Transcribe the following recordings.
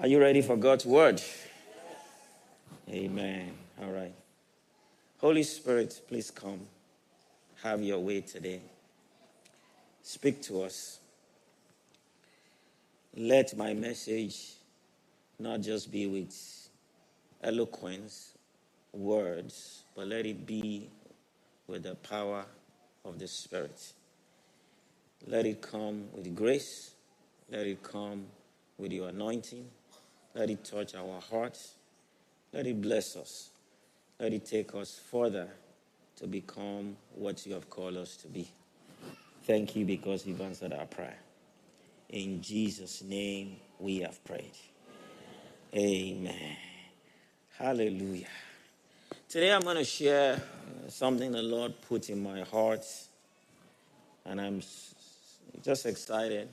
Are you ready for God's word? Amen. All right. Holy Spirit, please come. Have your way today. Speak to us. Let my message not just be with eloquence, words, but let it be with the power of the Spirit. Let it come with grace. Let it come with your anointing. Let it touch our hearts. Let it bless us. Let it take us further to become what you have called us to be. Thank you because you've answered our prayer. In Jesus' name we have prayed. Amen. Hallelujah. Today I'm going to share something the Lord put in my heart, and I'm just excited.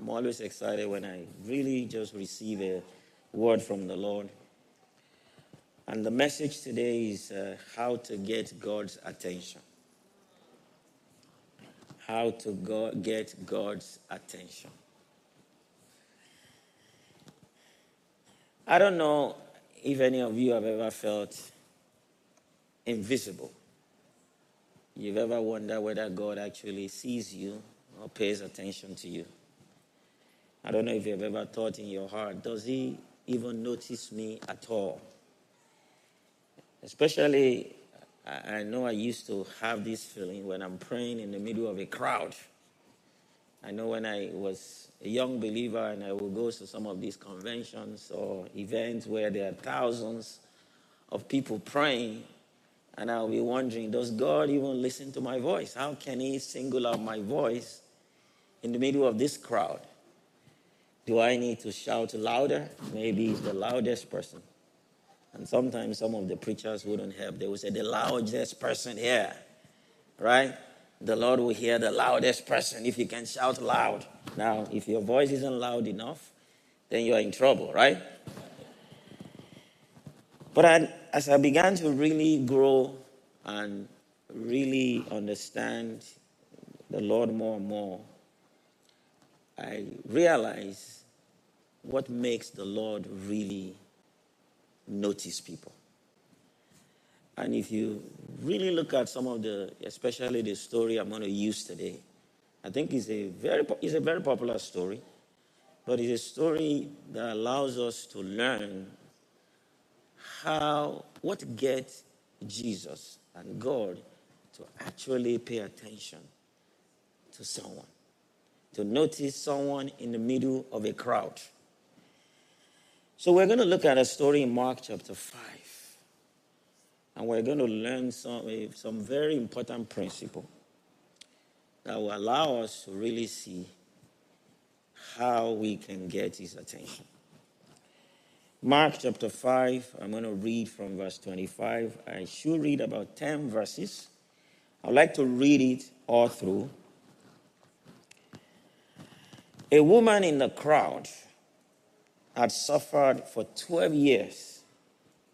I'm always excited when I really just receive a word from the Lord. And the message today is uh, how to get God's attention. How to go- get God's attention. I don't know if any of you have ever felt invisible. You've ever wondered whether God actually sees you or pays attention to you. I don't know if you've ever thought in your heart, does He even notice me at all? Especially, I know I used to have this feeling when I'm praying in the middle of a crowd. I know when I was a young believer and I would go to some of these conventions or events where there are thousands of people praying, and I'll be wondering, does God even listen to my voice? How can He single out my voice in the middle of this crowd? Do I need to shout louder? Maybe he's the loudest person. And sometimes some of the preachers wouldn't help. They would say, the loudest person here, right? The Lord will hear the loudest person if you can shout loud. Now, if your voice isn't loud enough, then you're in trouble, right? But I, as I began to really grow and really understand the Lord more and more, I realized what makes the Lord really notice people. And if you really look at some of the, especially the story I'm going to use today, I think it's a very, it's a very popular story, but it's a story that allows us to learn how, what gets Jesus and God to actually pay attention to someone, to notice someone in the middle of a crowd. So we're going to look at a story in Mark chapter 5. And we're going to learn some, eh, some very important principle that will allow us to really see how we can get his attention. Mark chapter 5, I'm going to read from verse 25. I should read about 10 verses. I'd like to read it all through. A woman in the crowd had suffered for 12 years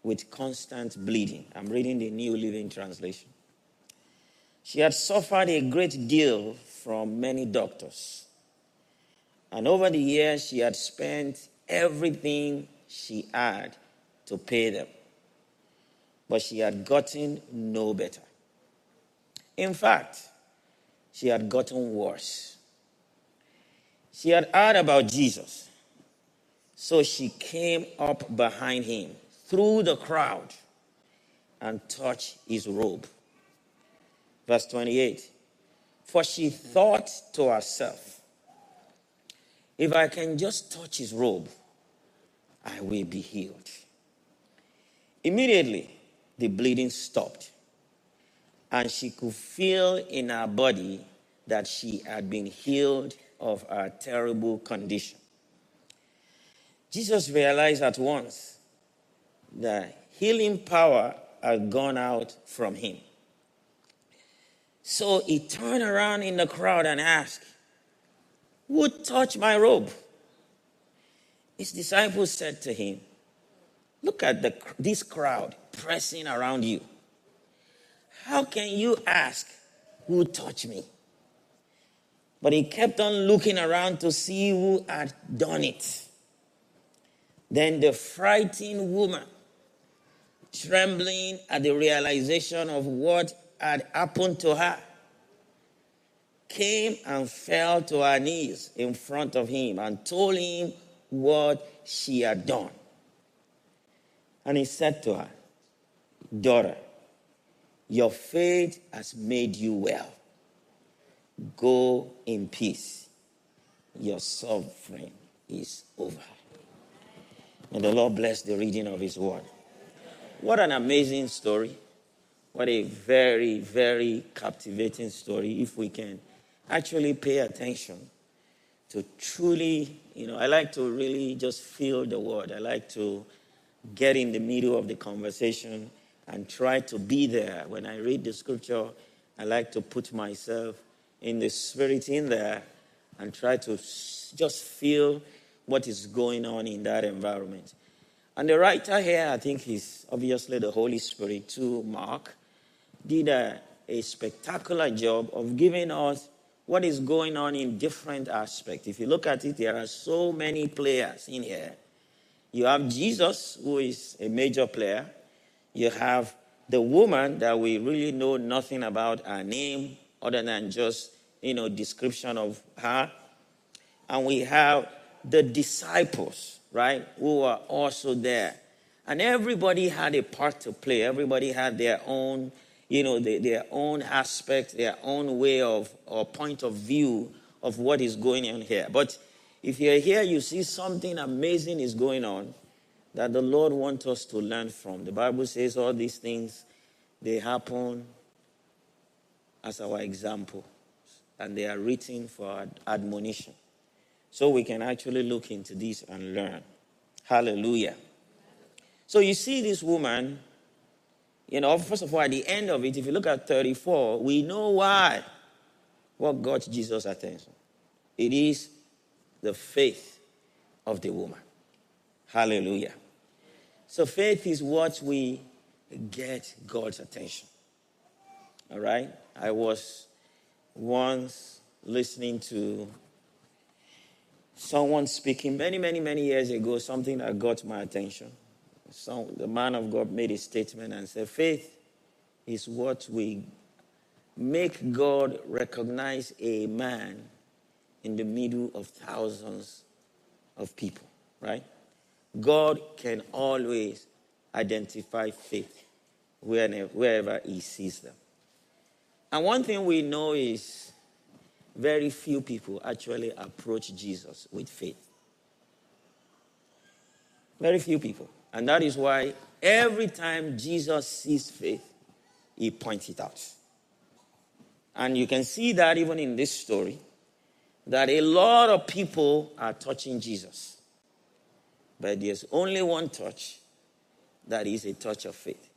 with constant bleeding. I'm reading the New Living Translation. She had suffered a great deal from many doctors. And over the years, she had spent everything she had to pay them. But she had gotten no better. In fact, she had gotten worse. She had heard about Jesus. So she came up behind him through the crowd and touched his robe. Verse 28 For she thought to herself, if I can just touch his robe, I will be healed. Immediately, the bleeding stopped, and she could feel in her body that she had been healed of her terrible condition. Jesus realized at once that healing power had gone out from him. So he turned around in the crowd and asked, Who touched my robe? His disciples said to him, Look at the, this crowd pressing around you. How can you ask, Who touched me? But he kept on looking around to see who had done it. Then the frightened woman, trembling at the realization of what had happened to her, came and fell to her knees in front of him and told him what she had done. And he said to her, Daughter, your faith has made you well. Go in peace. Your suffering is over. May the Lord bless the reading of His word. What an amazing story. What a very, very captivating story if we can actually pay attention to truly, you know, I like to really just feel the word. I like to get in the middle of the conversation and try to be there. When I read the scripture, I like to put myself in the spirit in there and try to just feel what is going on in that environment. And the writer here, I think, is obviously the Holy Spirit, to Mark, did a, a spectacular job of giving us what is going on in different aspects. If you look at it, there are so many players in here. You have Jesus, who is a major player. You have the woman that we really know nothing about her name other than just, you know, description of her. And we have the disciples, right, who are also there. And everybody had a part to play. Everybody had their own you know, the, their own aspect, their own way of or point of view of what is going on here. But if you're here, you see something amazing is going on that the Lord wants us to learn from. The Bible says all these things they happen as our example, and they are written for admonition. So we can actually look into this and learn. Hallelujah. So you see this woman you know, first of all, at the end of it, if you look at 34, we know why. What got Jesus' attention? It is the faith of the woman. Hallelujah. So faith is what we get God's attention. All right? I was once listening to someone speaking many, many, many years ago, something that got my attention some, the man of God made a statement and said, Faith is what we make God recognize a man in the middle of thousands of people, right? God can always identify faith wherever he sees them. And one thing we know is very few people actually approach Jesus with faith. Very few people. And that is why every time Jesus sees faith, he points it out. And you can see that even in this story, that a lot of people are touching Jesus. But there's only one touch that is a touch of faith.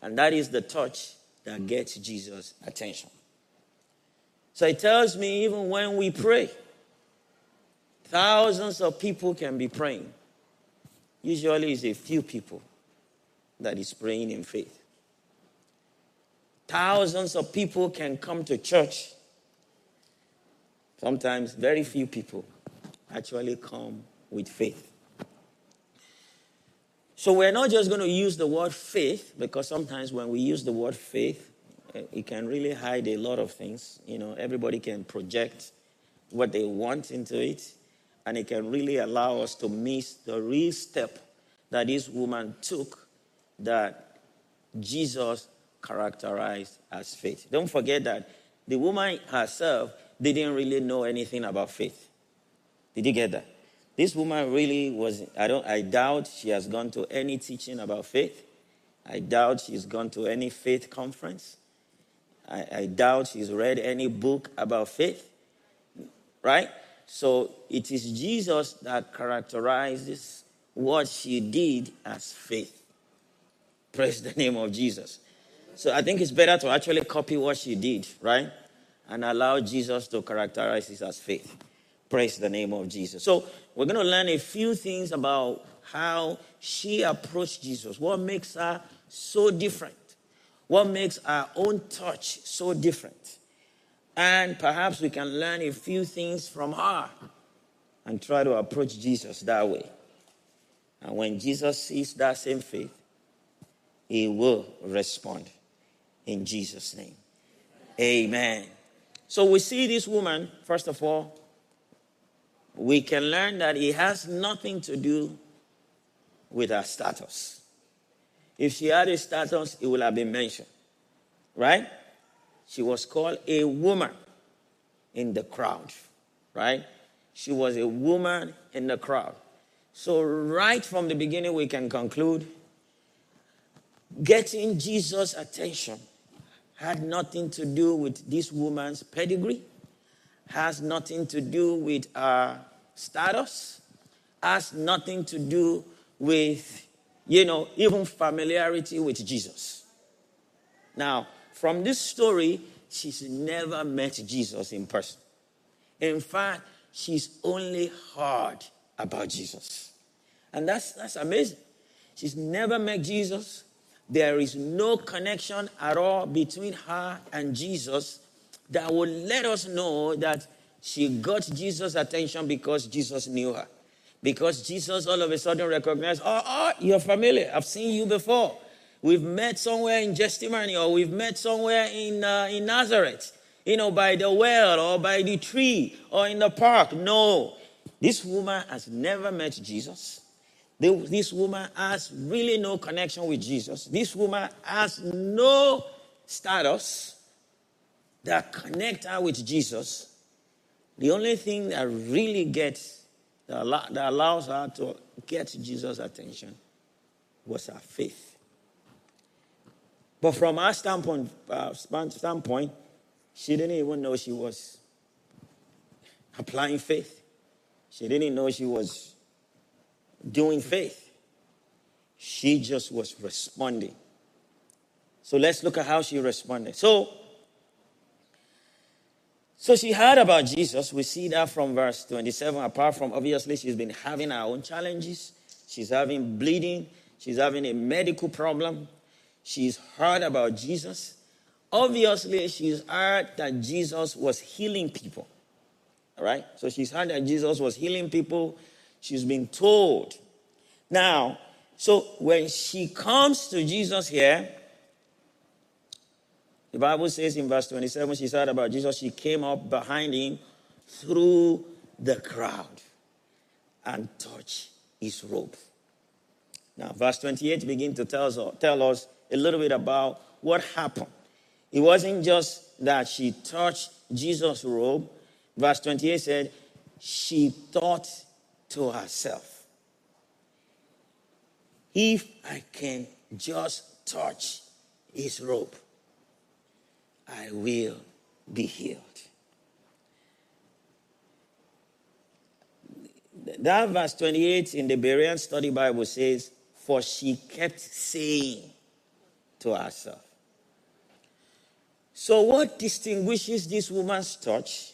And that is the touch that gets Jesus' attention. So it tells me even when we pray, thousands of people can be praying usually it's a few people that is praying in faith. Thousands of people can come to church. Sometimes very few people actually come with faith. So we're not just going to use the word faith because sometimes when we use the word faith, it can really hide a lot of things. You know, everybody can project what they want into it and it can really allow us to miss the real step that this woman took that Jesus characterized as faith. Don't forget that the woman herself didn't really know anything about faith. Did you get that? This woman really was, I, don't, I doubt she has gone to any teaching about faith. I doubt she's gone to any faith conference. I, I doubt she's read any book about faith. Right? So it is Jesus that characterizes what she did as faith. Praise the name of Jesus. So I think it's better to actually copy what she did, right? And allow Jesus to characterize it as faith. Praise the name of Jesus. So we're going to learn a few things about how she approached Jesus. What makes her so different? What makes our own touch so different? And perhaps we can learn a few things from her and try to approach Jesus that way. And when Jesus sees that same faith, he will respond in Jesus' name. Amen. So we see this woman, first of all, we can learn that it has nothing to do with her status. If she had a status, it would have been mentioned. Right? She was called a woman in the crowd. Right? She was a woman in the crowd. So, right from the beginning, we can conclude getting Jesus' attention had nothing to do with this woman's pedigree, has nothing to do with her status, has nothing to do with, you know, even familiarity with Jesus. Now, from this story, she's never met Jesus in person. In fact, she's only heard about Jesus. And that's, that's amazing. She's never met Jesus. There is no connection at all between her and Jesus that would let us know that she got Jesus' attention because Jesus knew her. Because Jesus all of a sudden recognized, oh, oh, you're familiar. I've seen you before. We've met somewhere in Gethsemane or we've met somewhere in, uh, in Nazareth, you know, by the well or by the tree or in the park. No, this woman has never met Jesus. This woman has really no connection with Jesus. This woman has no status that connect her with Jesus. The only thing that really gets that, allow, that allows her to get Jesus' attention was her faith. But from our standpoint, uh, standpoint, she didn't even know she was applying faith. She didn't know she was doing faith. She just was responding. So let's look at how she responded. So so she heard about Jesus. We see that from verse 27. Apart from obviously, she's been having her own challenges. She's having bleeding. She's having a medical problem. She's heard about Jesus. Obviously, she's heard that Jesus was healing people. All right? So she's heard that Jesus was healing people. She's been told. Now, so when she comes to Jesus here, the Bible says in verse 27, she said about Jesus, she came up behind him through the crowd and touched his robe. Now, verse 28 begins to tell us, tell us a little bit about what happened. It wasn't just that she touched Jesus' robe. Verse 28 said, she thought to herself, if I can just touch his robe, I will be healed. That verse 28 in the Berean Study Bible says, For she kept saying to herself. So, what distinguishes this woman's touch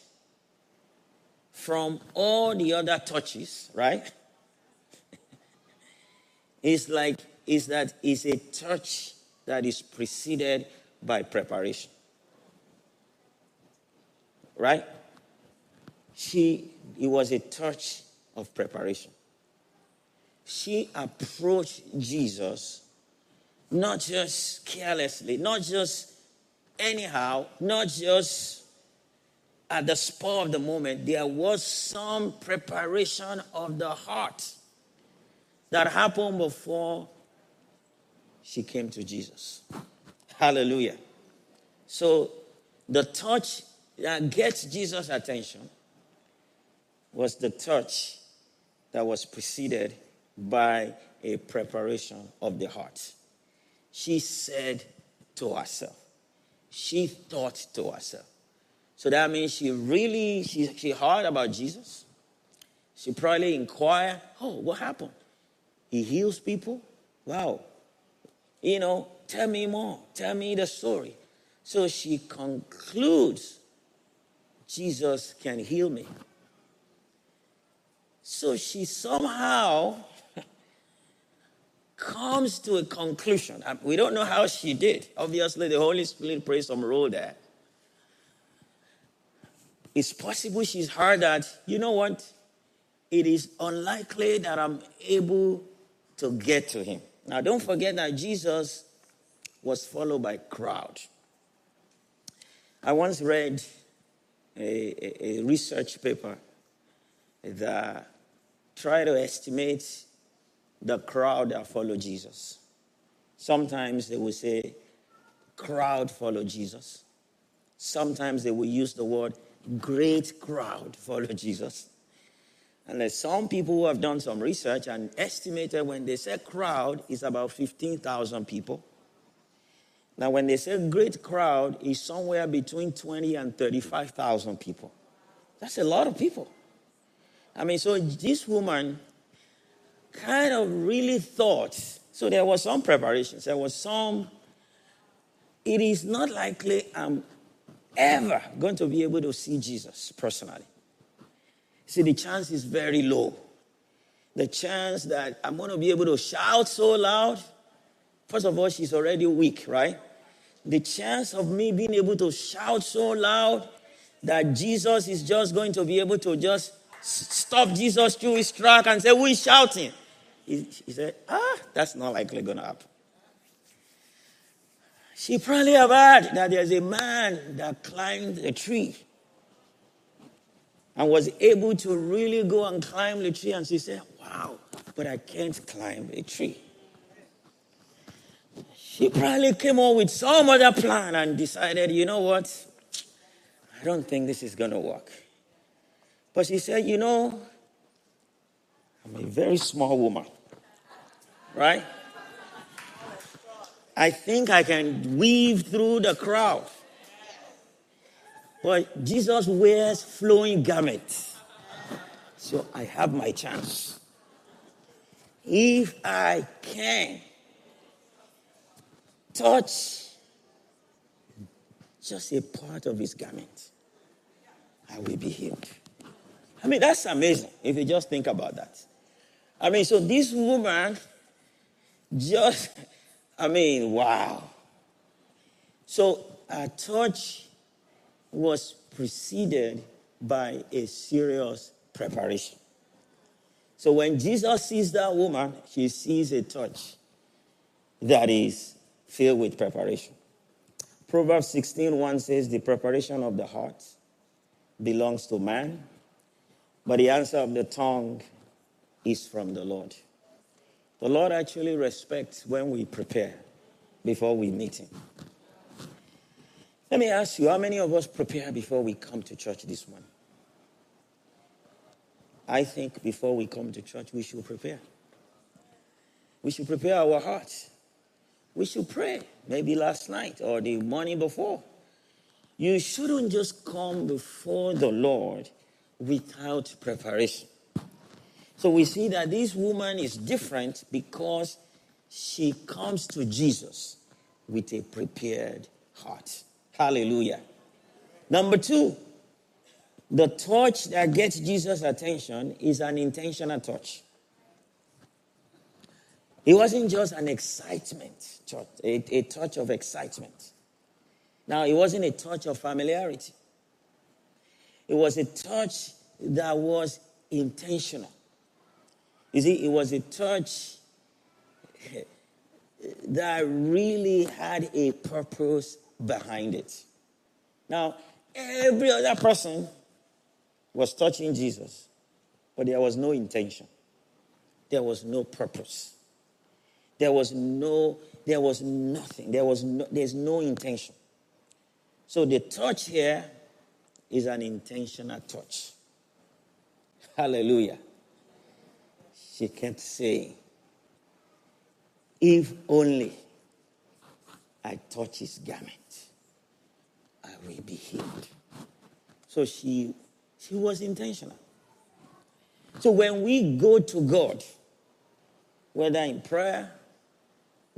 from all the other touches, right? is like, is that is a touch that is preceded by preparation right? She, it was a touch of preparation. She approached Jesus not just carelessly, not just anyhow, not just at the spur of the moment. There was some preparation of the heart that happened before she came to Jesus. Hallelujah. So the touch that gets Jesus' attention was the touch that was preceded by a preparation of the heart. She said to herself, she thought to herself. So that means she really, she, she heard about Jesus. She probably inquired, oh, what happened? He heals people? Wow. You know, tell me more. Tell me the story. So she concludes Jesus can heal me. So she somehow comes to a conclusion. We don't know how she did. Obviously, the Holy Spirit plays some role there. It's possible she's heard that, you know what? It is unlikely that I'm able to get to him. Now, don't forget that Jesus was followed by crowd. I once read a, a, research paper that tried to estimate the crowd that follow Jesus. Sometimes they will say, crowd follow Jesus. Sometimes they will use the word great crowd follow Jesus. And there's some people who have done some research and estimated when they say crowd is about 15,000 people. Now, when they say great crowd, is somewhere between 20 and 35,000 people. That's a lot of people. I mean, so this woman kind of really thought, so there was some preparations, there was some, it is not likely I'm ever going to be able to see Jesus personally. See, the chance is very low. The chance that I'm going to be able to shout so loud, first of all, she's already weak, right? The chance of me being able to shout so loud that Jesus is just going to be able to just stop Jesus through his track and say, Who is shouting? He, he said, Ah, that's not likely going to happen. She probably heard that there's a man that climbed a tree and was able to really go and climb the tree. And she said, Wow, but I can't climb a tree. She probably came up with some other plan and decided, you know what? I don't think this is going to work. But she said, you know, I'm a very small woman, right? I think I can weave through the crowd. But Jesus wears flowing garments. So I have my chance. If I can touch just a part of his garment, I will be healed. I mean, that's amazing if you just think about that. I mean, so this woman just, I mean, wow. So a touch was preceded by a serious preparation. So when Jesus sees that woman, he sees a touch that is filled with preparation. Proverbs 16:1 says, The preparation of the heart belongs to man, but the answer of the tongue is from the Lord. The Lord actually respects when we prepare before we meet Him. Let me ask you, how many of us prepare before we come to church this morning? I think before we come to church, we should prepare. We should prepare our hearts. We should pray, maybe last night or the morning before. You shouldn't just come before the Lord without preparation. So we see that this woman is different because she comes to Jesus with a prepared heart. Hallelujah. Number two, the touch that gets Jesus' attention is an intentional touch. It wasn't just an excitement, a, a touch of excitement. Now, it wasn't a touch of familiarity. It was a touch that was intentional. You see, it was a touch that really had a purpose behind it. Now, every other person was touching Jesus, but there was no intention. There was no purpose. There was no, there was nothing. There was no, there's no intention. So the touch here is an intentional touch. Hallelujah. She kept saying, if only I touch his garment, I will be healed. So she, she was intentional. So when we go to God, whether in prayer,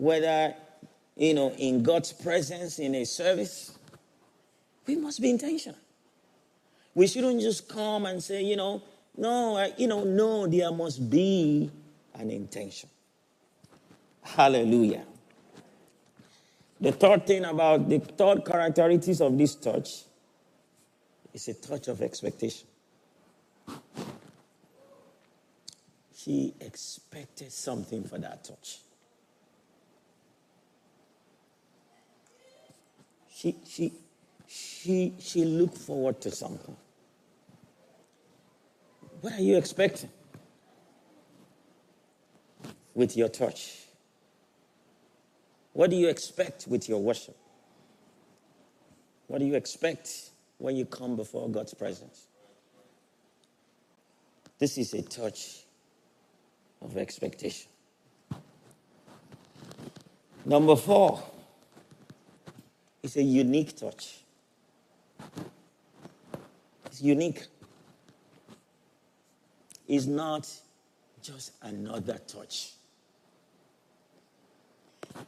whether you know in God's presence in a service, we must be intentional. We shouldn't just come and say, you know, no, I, you know, no, there must be an intention. Hallelujah. The third thing about the third characteristics of this touch is a touch of expectation. she expected something for that touch. She, she, she, she looked forward to something. What are you expecting with your touch? What do you expect with your worship? What do you expect when you come before God's presence? This is a touch of expectation. Number four is a unique touch. It's unique. It's not just another touch.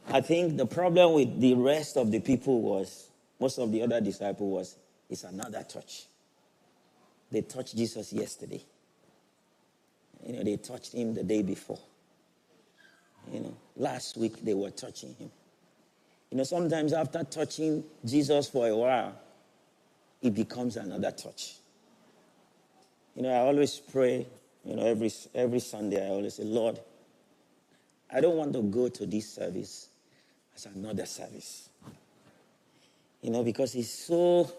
I think the problem with the rest of the people was, most of the other disciples was, it's another touch. They touched Jesus yesterday. You know, they touched him the day before. You know, last week they were touching him. You know, sometimes after touching Jesus for a while, it becomes another touch. You know, I always pray, you know, every, every Sunday I always say, Lord, I don't want to go to this service as another service. You know, because it's so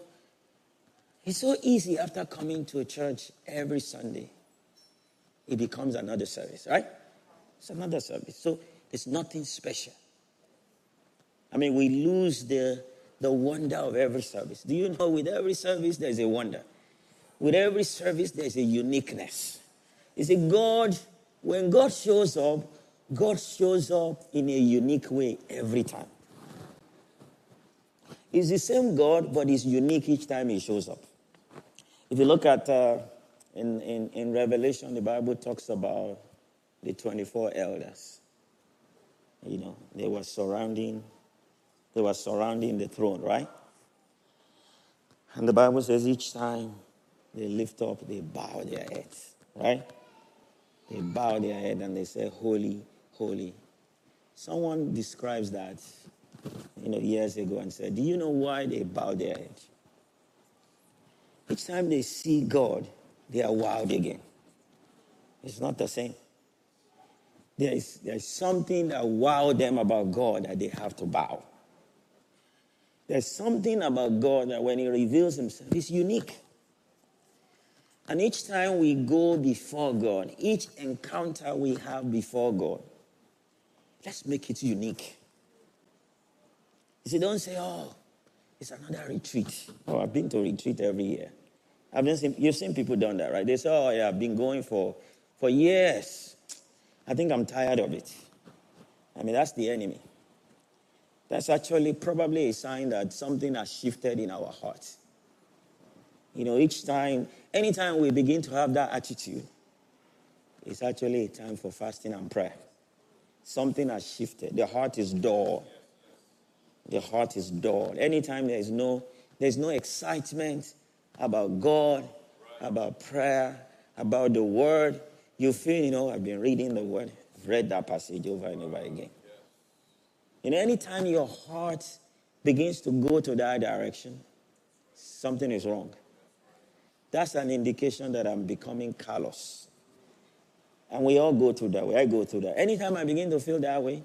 it's so easy after coming to a church every Sunday. It becomes another service, right? It's another service. So it's nothing special. I mean, we lose the, the wonder of every service. Do you know with every service there's a wonder? With every service there's a uniqueness. You see, God, when God shows up, God shows up in a unique way every time. He's the same God, but he's unique each time he shows up. If you look at uh, in, in, in Revelation, the Bible talks about the 24 elders. You know, they were surrounding, they were surrounding the throne, right? And the Bible says each time they lift up, they bow their heads, right? They bow their head and they say, Holy, holy. Someone describes that, you know, years ago and said, Do you know why they bow their head? Each time they see God, they are wowed again. It's not the same. There is, there is something that wow them about God that they have to bow. There's something about God that when He reveals Himself, is unique. And each time we go before God, each encounter we have before God, Let's make it unique. You see, don't say, oh, it's another retreat. Oh, I've been to retreat every year. I've been seen, you've seen people done that, right? They say, oh, yeah, I've been going for, for years. I think I'm tired of it. I mean, that's the enemy. That's actually probably a sign that something has shifted in our heart. You know, each time, anytime we begin to have that attitude, it's actually a time for fasting and prayer. Something has shifted. The heart is dull. The heart is dull. Anytime there is no, there's no excitement about God, about prayer, about the word, you feel, you know, I've been reading the word, I've read that passage over and over again. Know, anytime your heart begins to go to that direction, something is wrong. That's an indication that I'm becoming callous. And we all go through that way. I go through that. Anytime I begin to feel that way,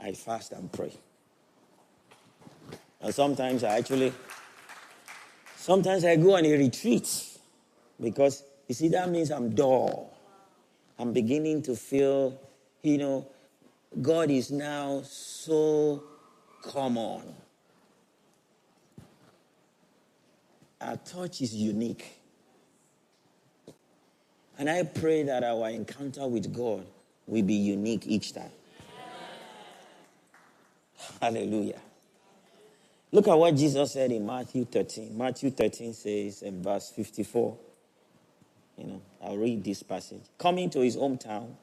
I fast and pray. And sometimes I actually, sometimes I go on a retreat because you see, that means I'm dull. I'm beginning to feel, you know, God is now so common. Our touch is unique. And I pray that our encounter with God will be unique each time. Hallelujah. Look at what Jesus said in Matthew 13. Matthew 13 says in verse 54. You know, I'll read this passage. Coming to his hometown,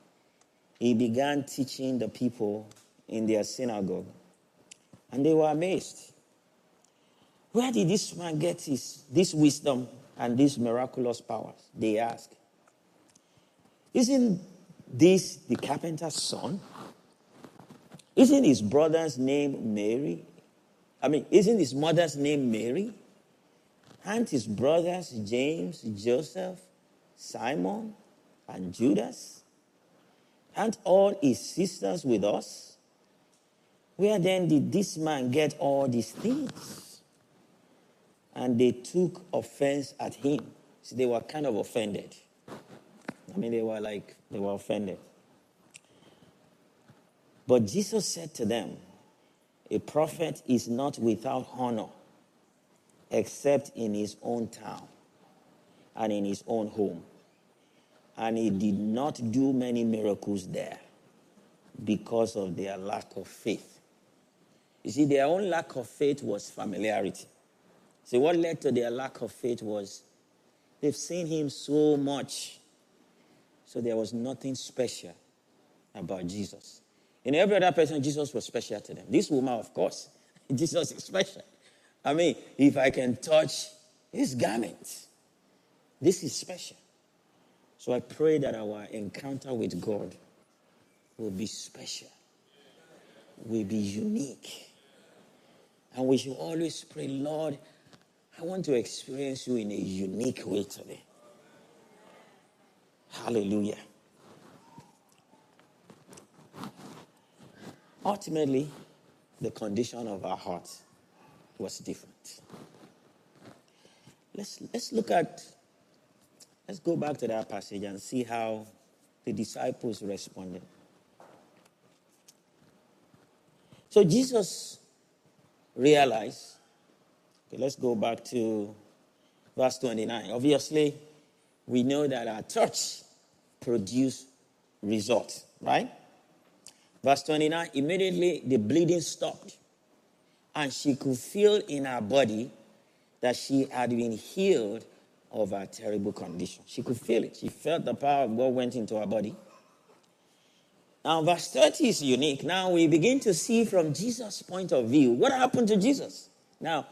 he began teaching the people in their synagogue. And they were amazed. Where did this man get his, this wisdom and these miraculous powers? They asked. Isn't this the carpenter's son? Isn't his brother's name Mary? I mean, isn't his mother's name Mary? Aren't his brothers James, Joseph, Simon, and Judas? Aren't all his sisters with us? Where then did this man get all these things? And they took offense at him. So they were kind of offended. I mean, they were like, they were offended. But Jesus said to them, A prophet is not without honor except in his own town and in his own home. And he did not do many miracles there because of their lack of faith. You see, their own lack of faith was familiarity. See, what led to their lack of faith was they've seen him so much. So there was nothing special about Jesus. In every other person, Jesus was special to them. This woman, of course, Jesus is special. I mean, if I can touch his garment, this is special. So I pray that our encounter with God will be special, will be unique. And we should always pray, Lord, I want to experience you in a unique way today. Hallelujah. Ultimately, the condition of our hearts was different. Let's, let's look at, let's go back to that passage and see how the disciples responded. So Jesus realized, okay, let's go back to verse 29. Obviously, we know that our church produced results, right? Verse 29 immediately the bleeding stopped and she could feel in her body that she had been healed of her terrible condition. She could feel it. She felt the power of God went into her body. Now, verse 30 is unique. Now we begin to see from Jesus' point of view what happened to Jesus. Now,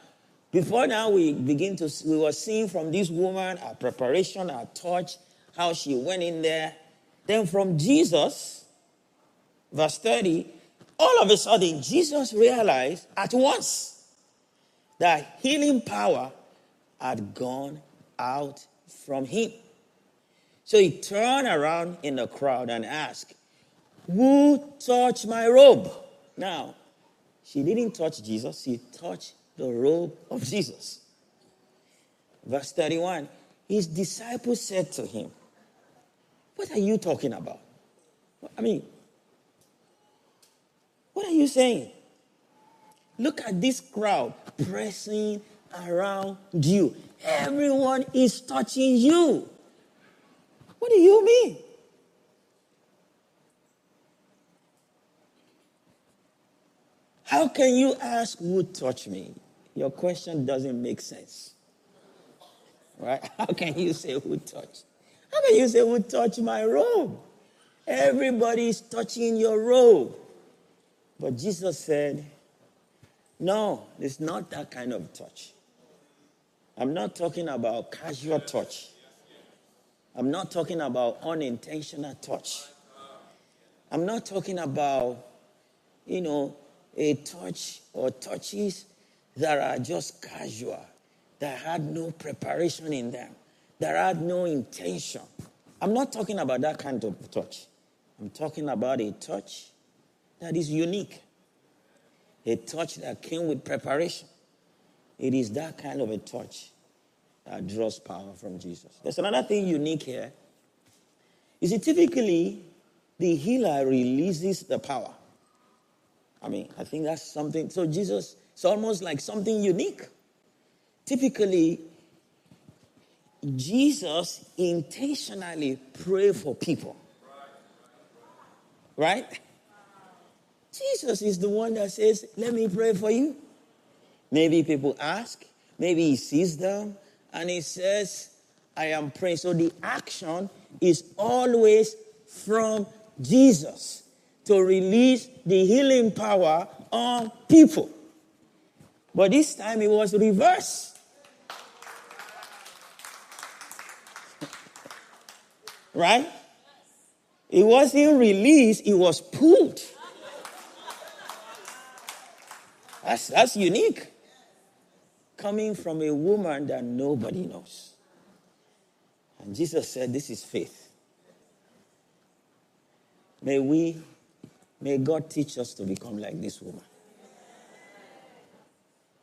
before now, we begin to we were seeing from this woman her preparation, her touch, how she went in there. Then from Jesus, verse 30, all of a sudden, Jesus realized at once that healing power had gone out from him. So he turned around in the crowd and asked, Who touched my robe? Now, she didn't touch Jesus, she touched the robe of Jesus. Verse 31 His disciples said to him, What are you talking about? I mean, what are you saying? Look at this crowd pressing around you. Everyone is touching you. What do you mean? How can you ask who touched me? Your question doesn't make sense. Right? How can you say who touched? How can you say who touched my robe? Everybody is touching your robe. But Jesus said, No, it's not that kind of touch. I'm not talking about casual touch. I'm not talking about unintentional touch. I'm not talking about, you know, a touch or touches that are just casual, that had no preparation in them, that had no intention. I'm not talking about that kind of touch. I'm talking about a touch that is unique. A touch that came with preparation. It is that kind of a touch that draws power from Jesus. There's another thing unique here. You see, typically, the healer releases the power. I mean, I think that's something. So, Jesus, it's almost like something unique. Typically, Jesus intentionally pray for people. Right? Jesus is the one that says, Let me pray for you. Maybe people ask, maybe he sees them, and he says, I am praying. So the action is always from Jesus to release the healing power on people. But this time it was reversed. right? It wasn't released, it was pulled. That's, that's unique. Coming from a woman that nobody knows. And Jesus said, This is faith. May we, may God teach us to become like this woman.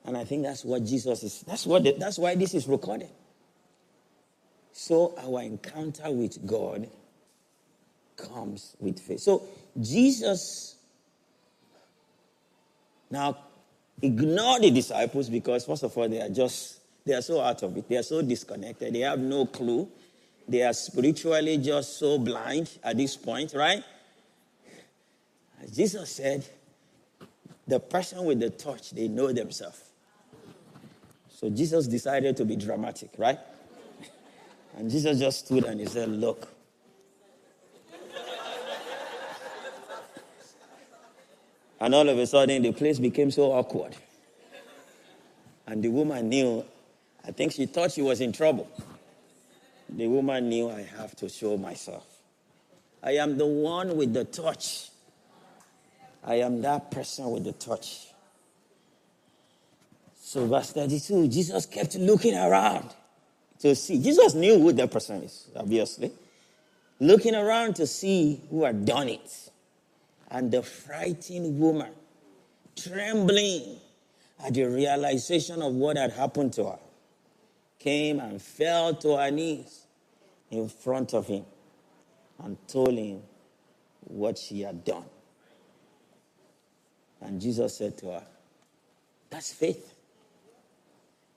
And I think that's what Jesus is. That's what. The, that's why this is recorded. So our encounter with God comes with faith. So Jesus now ignore the disciples because first of all they are just they are so out of it. They are so disconnected. They have no clue. They are spiritually just so blind at this point, right? As Jesus said, the person with the touch, they know themselves. So Jesus decided to be dramatic, right? And Jesus just stood and he said, Look. And all of a sudden, the place became so awkward. And the woman knew, I think she thought she was in trouble. The woman knew I have to show myself. I am the one with the touch. I am that person with the touch. So, verse 32, Jesus kept looking around to see. Jesus knew who that person is, obviously. Looking around to see who had done it. And the frightened woman, trembling at the realization of what had happened to her, came and fell to her knees in front of him and told him what she had done. And Jesus said to her, That's faith.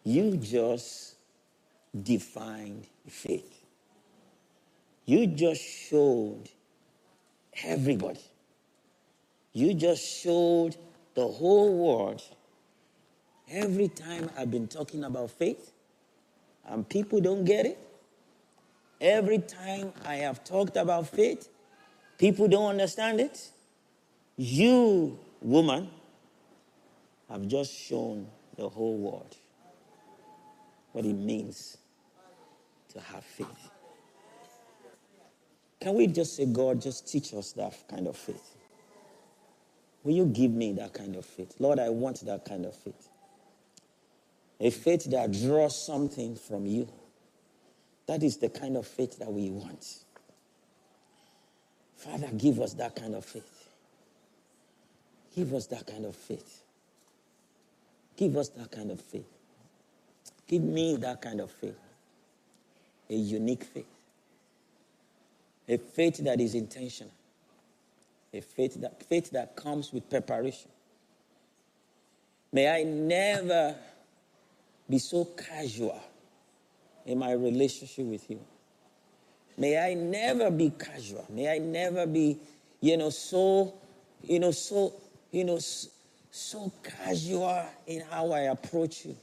You just defined faith. You just showed everybody. You just showed the whole world. Every time I've been talking about faith and people don't get it, every time I have talked about faith, people don't understand it. You, woman, have just shown the whole world what it means to have faith. Can we just say, God, just teach us that kind of faith? Will you give me that kind of faith? Lord, I want that kind of faith. A faith that draws something from you. That is the kind of faith that we want. Father, give us that kind of faith. Give us that kind of faith. Give us that kind of faith. Give me that kind of faith. A unique faith. A faith that is intentional. A faith that, faith that comes with preparation. May I never be so casual in my relationship with you. May I never be casual. May I never be, you know, so, you know, so, you know, so, so casual in how I approach you.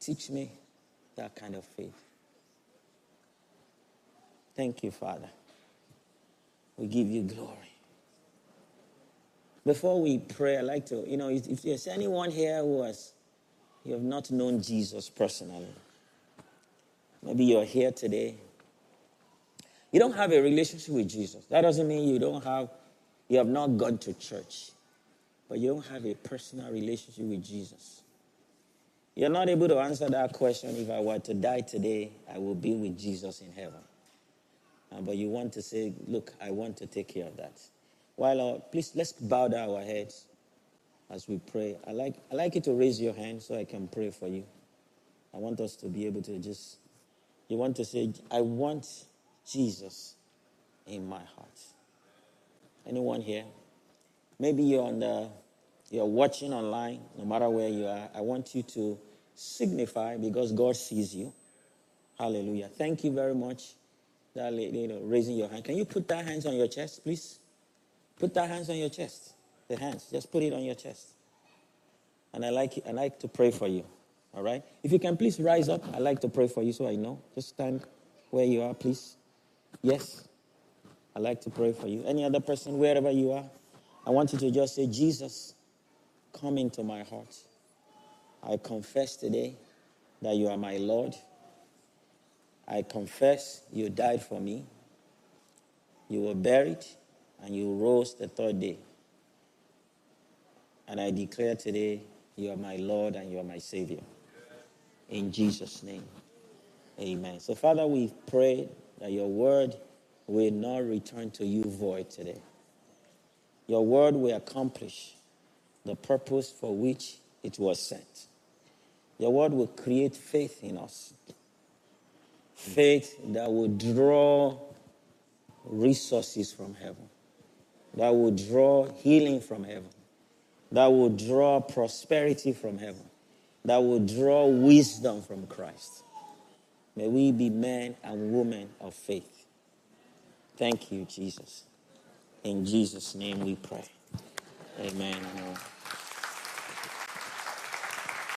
Teach me that kind of faith. Thank you, Father. We give you glory. Before we pray, I'd like to, you know, if there's anyone here who has, you have not known Jesus personally, maybe you're here today. You don't have a relationship with Jesus. That doesn't mean you don't have, you have not gone to church, but you don't have a personal relationship with Jesus. You're not able to answer that question. If I were to die today, I will be with Jesus in heaven. Uh, but you want to say, look, I want to take care of that. While our, please let's bow down our heads as we pray. I like I like you to raise your hand so I can pray for you. I want us to be able to just you want to say, I want Jesus in my heart. Anyone here? Maybe you're on the you're watching online, no matter where you are, I want you to signify because God sees you. Hallelujah. Thank you very much. That lady, you know, raising your hand. Can you put that hands on your chest, please? Put that hands on your chest. The hands. Just put it on your chest. And I like I like to pray for you. All right? If you can please rise up, I like to pray for you so I know. Just stand where you are, please. Yes. I like to pray for you. Any other person, wherever you are, I want you to just say, Jesus, come into my heart. I confess today that you are my Lord. I confess you died for me. You were buried and you rose the third day. And I declare today you are my Lord and you are my Savior. In Jesus' name. Amen. So, Father, we pray that your word will not return to you void today. Your word will accomplish the purpose for which it was sent. Your word will create faith in us. Faith that will draw resources from heaven, that will draw healing from heaven, that will draw prosperity from heaven, that will draw wisdom from Christ. May we be men and women of faith. Thank you, Jesus. In Jesus' name we pray. Amen.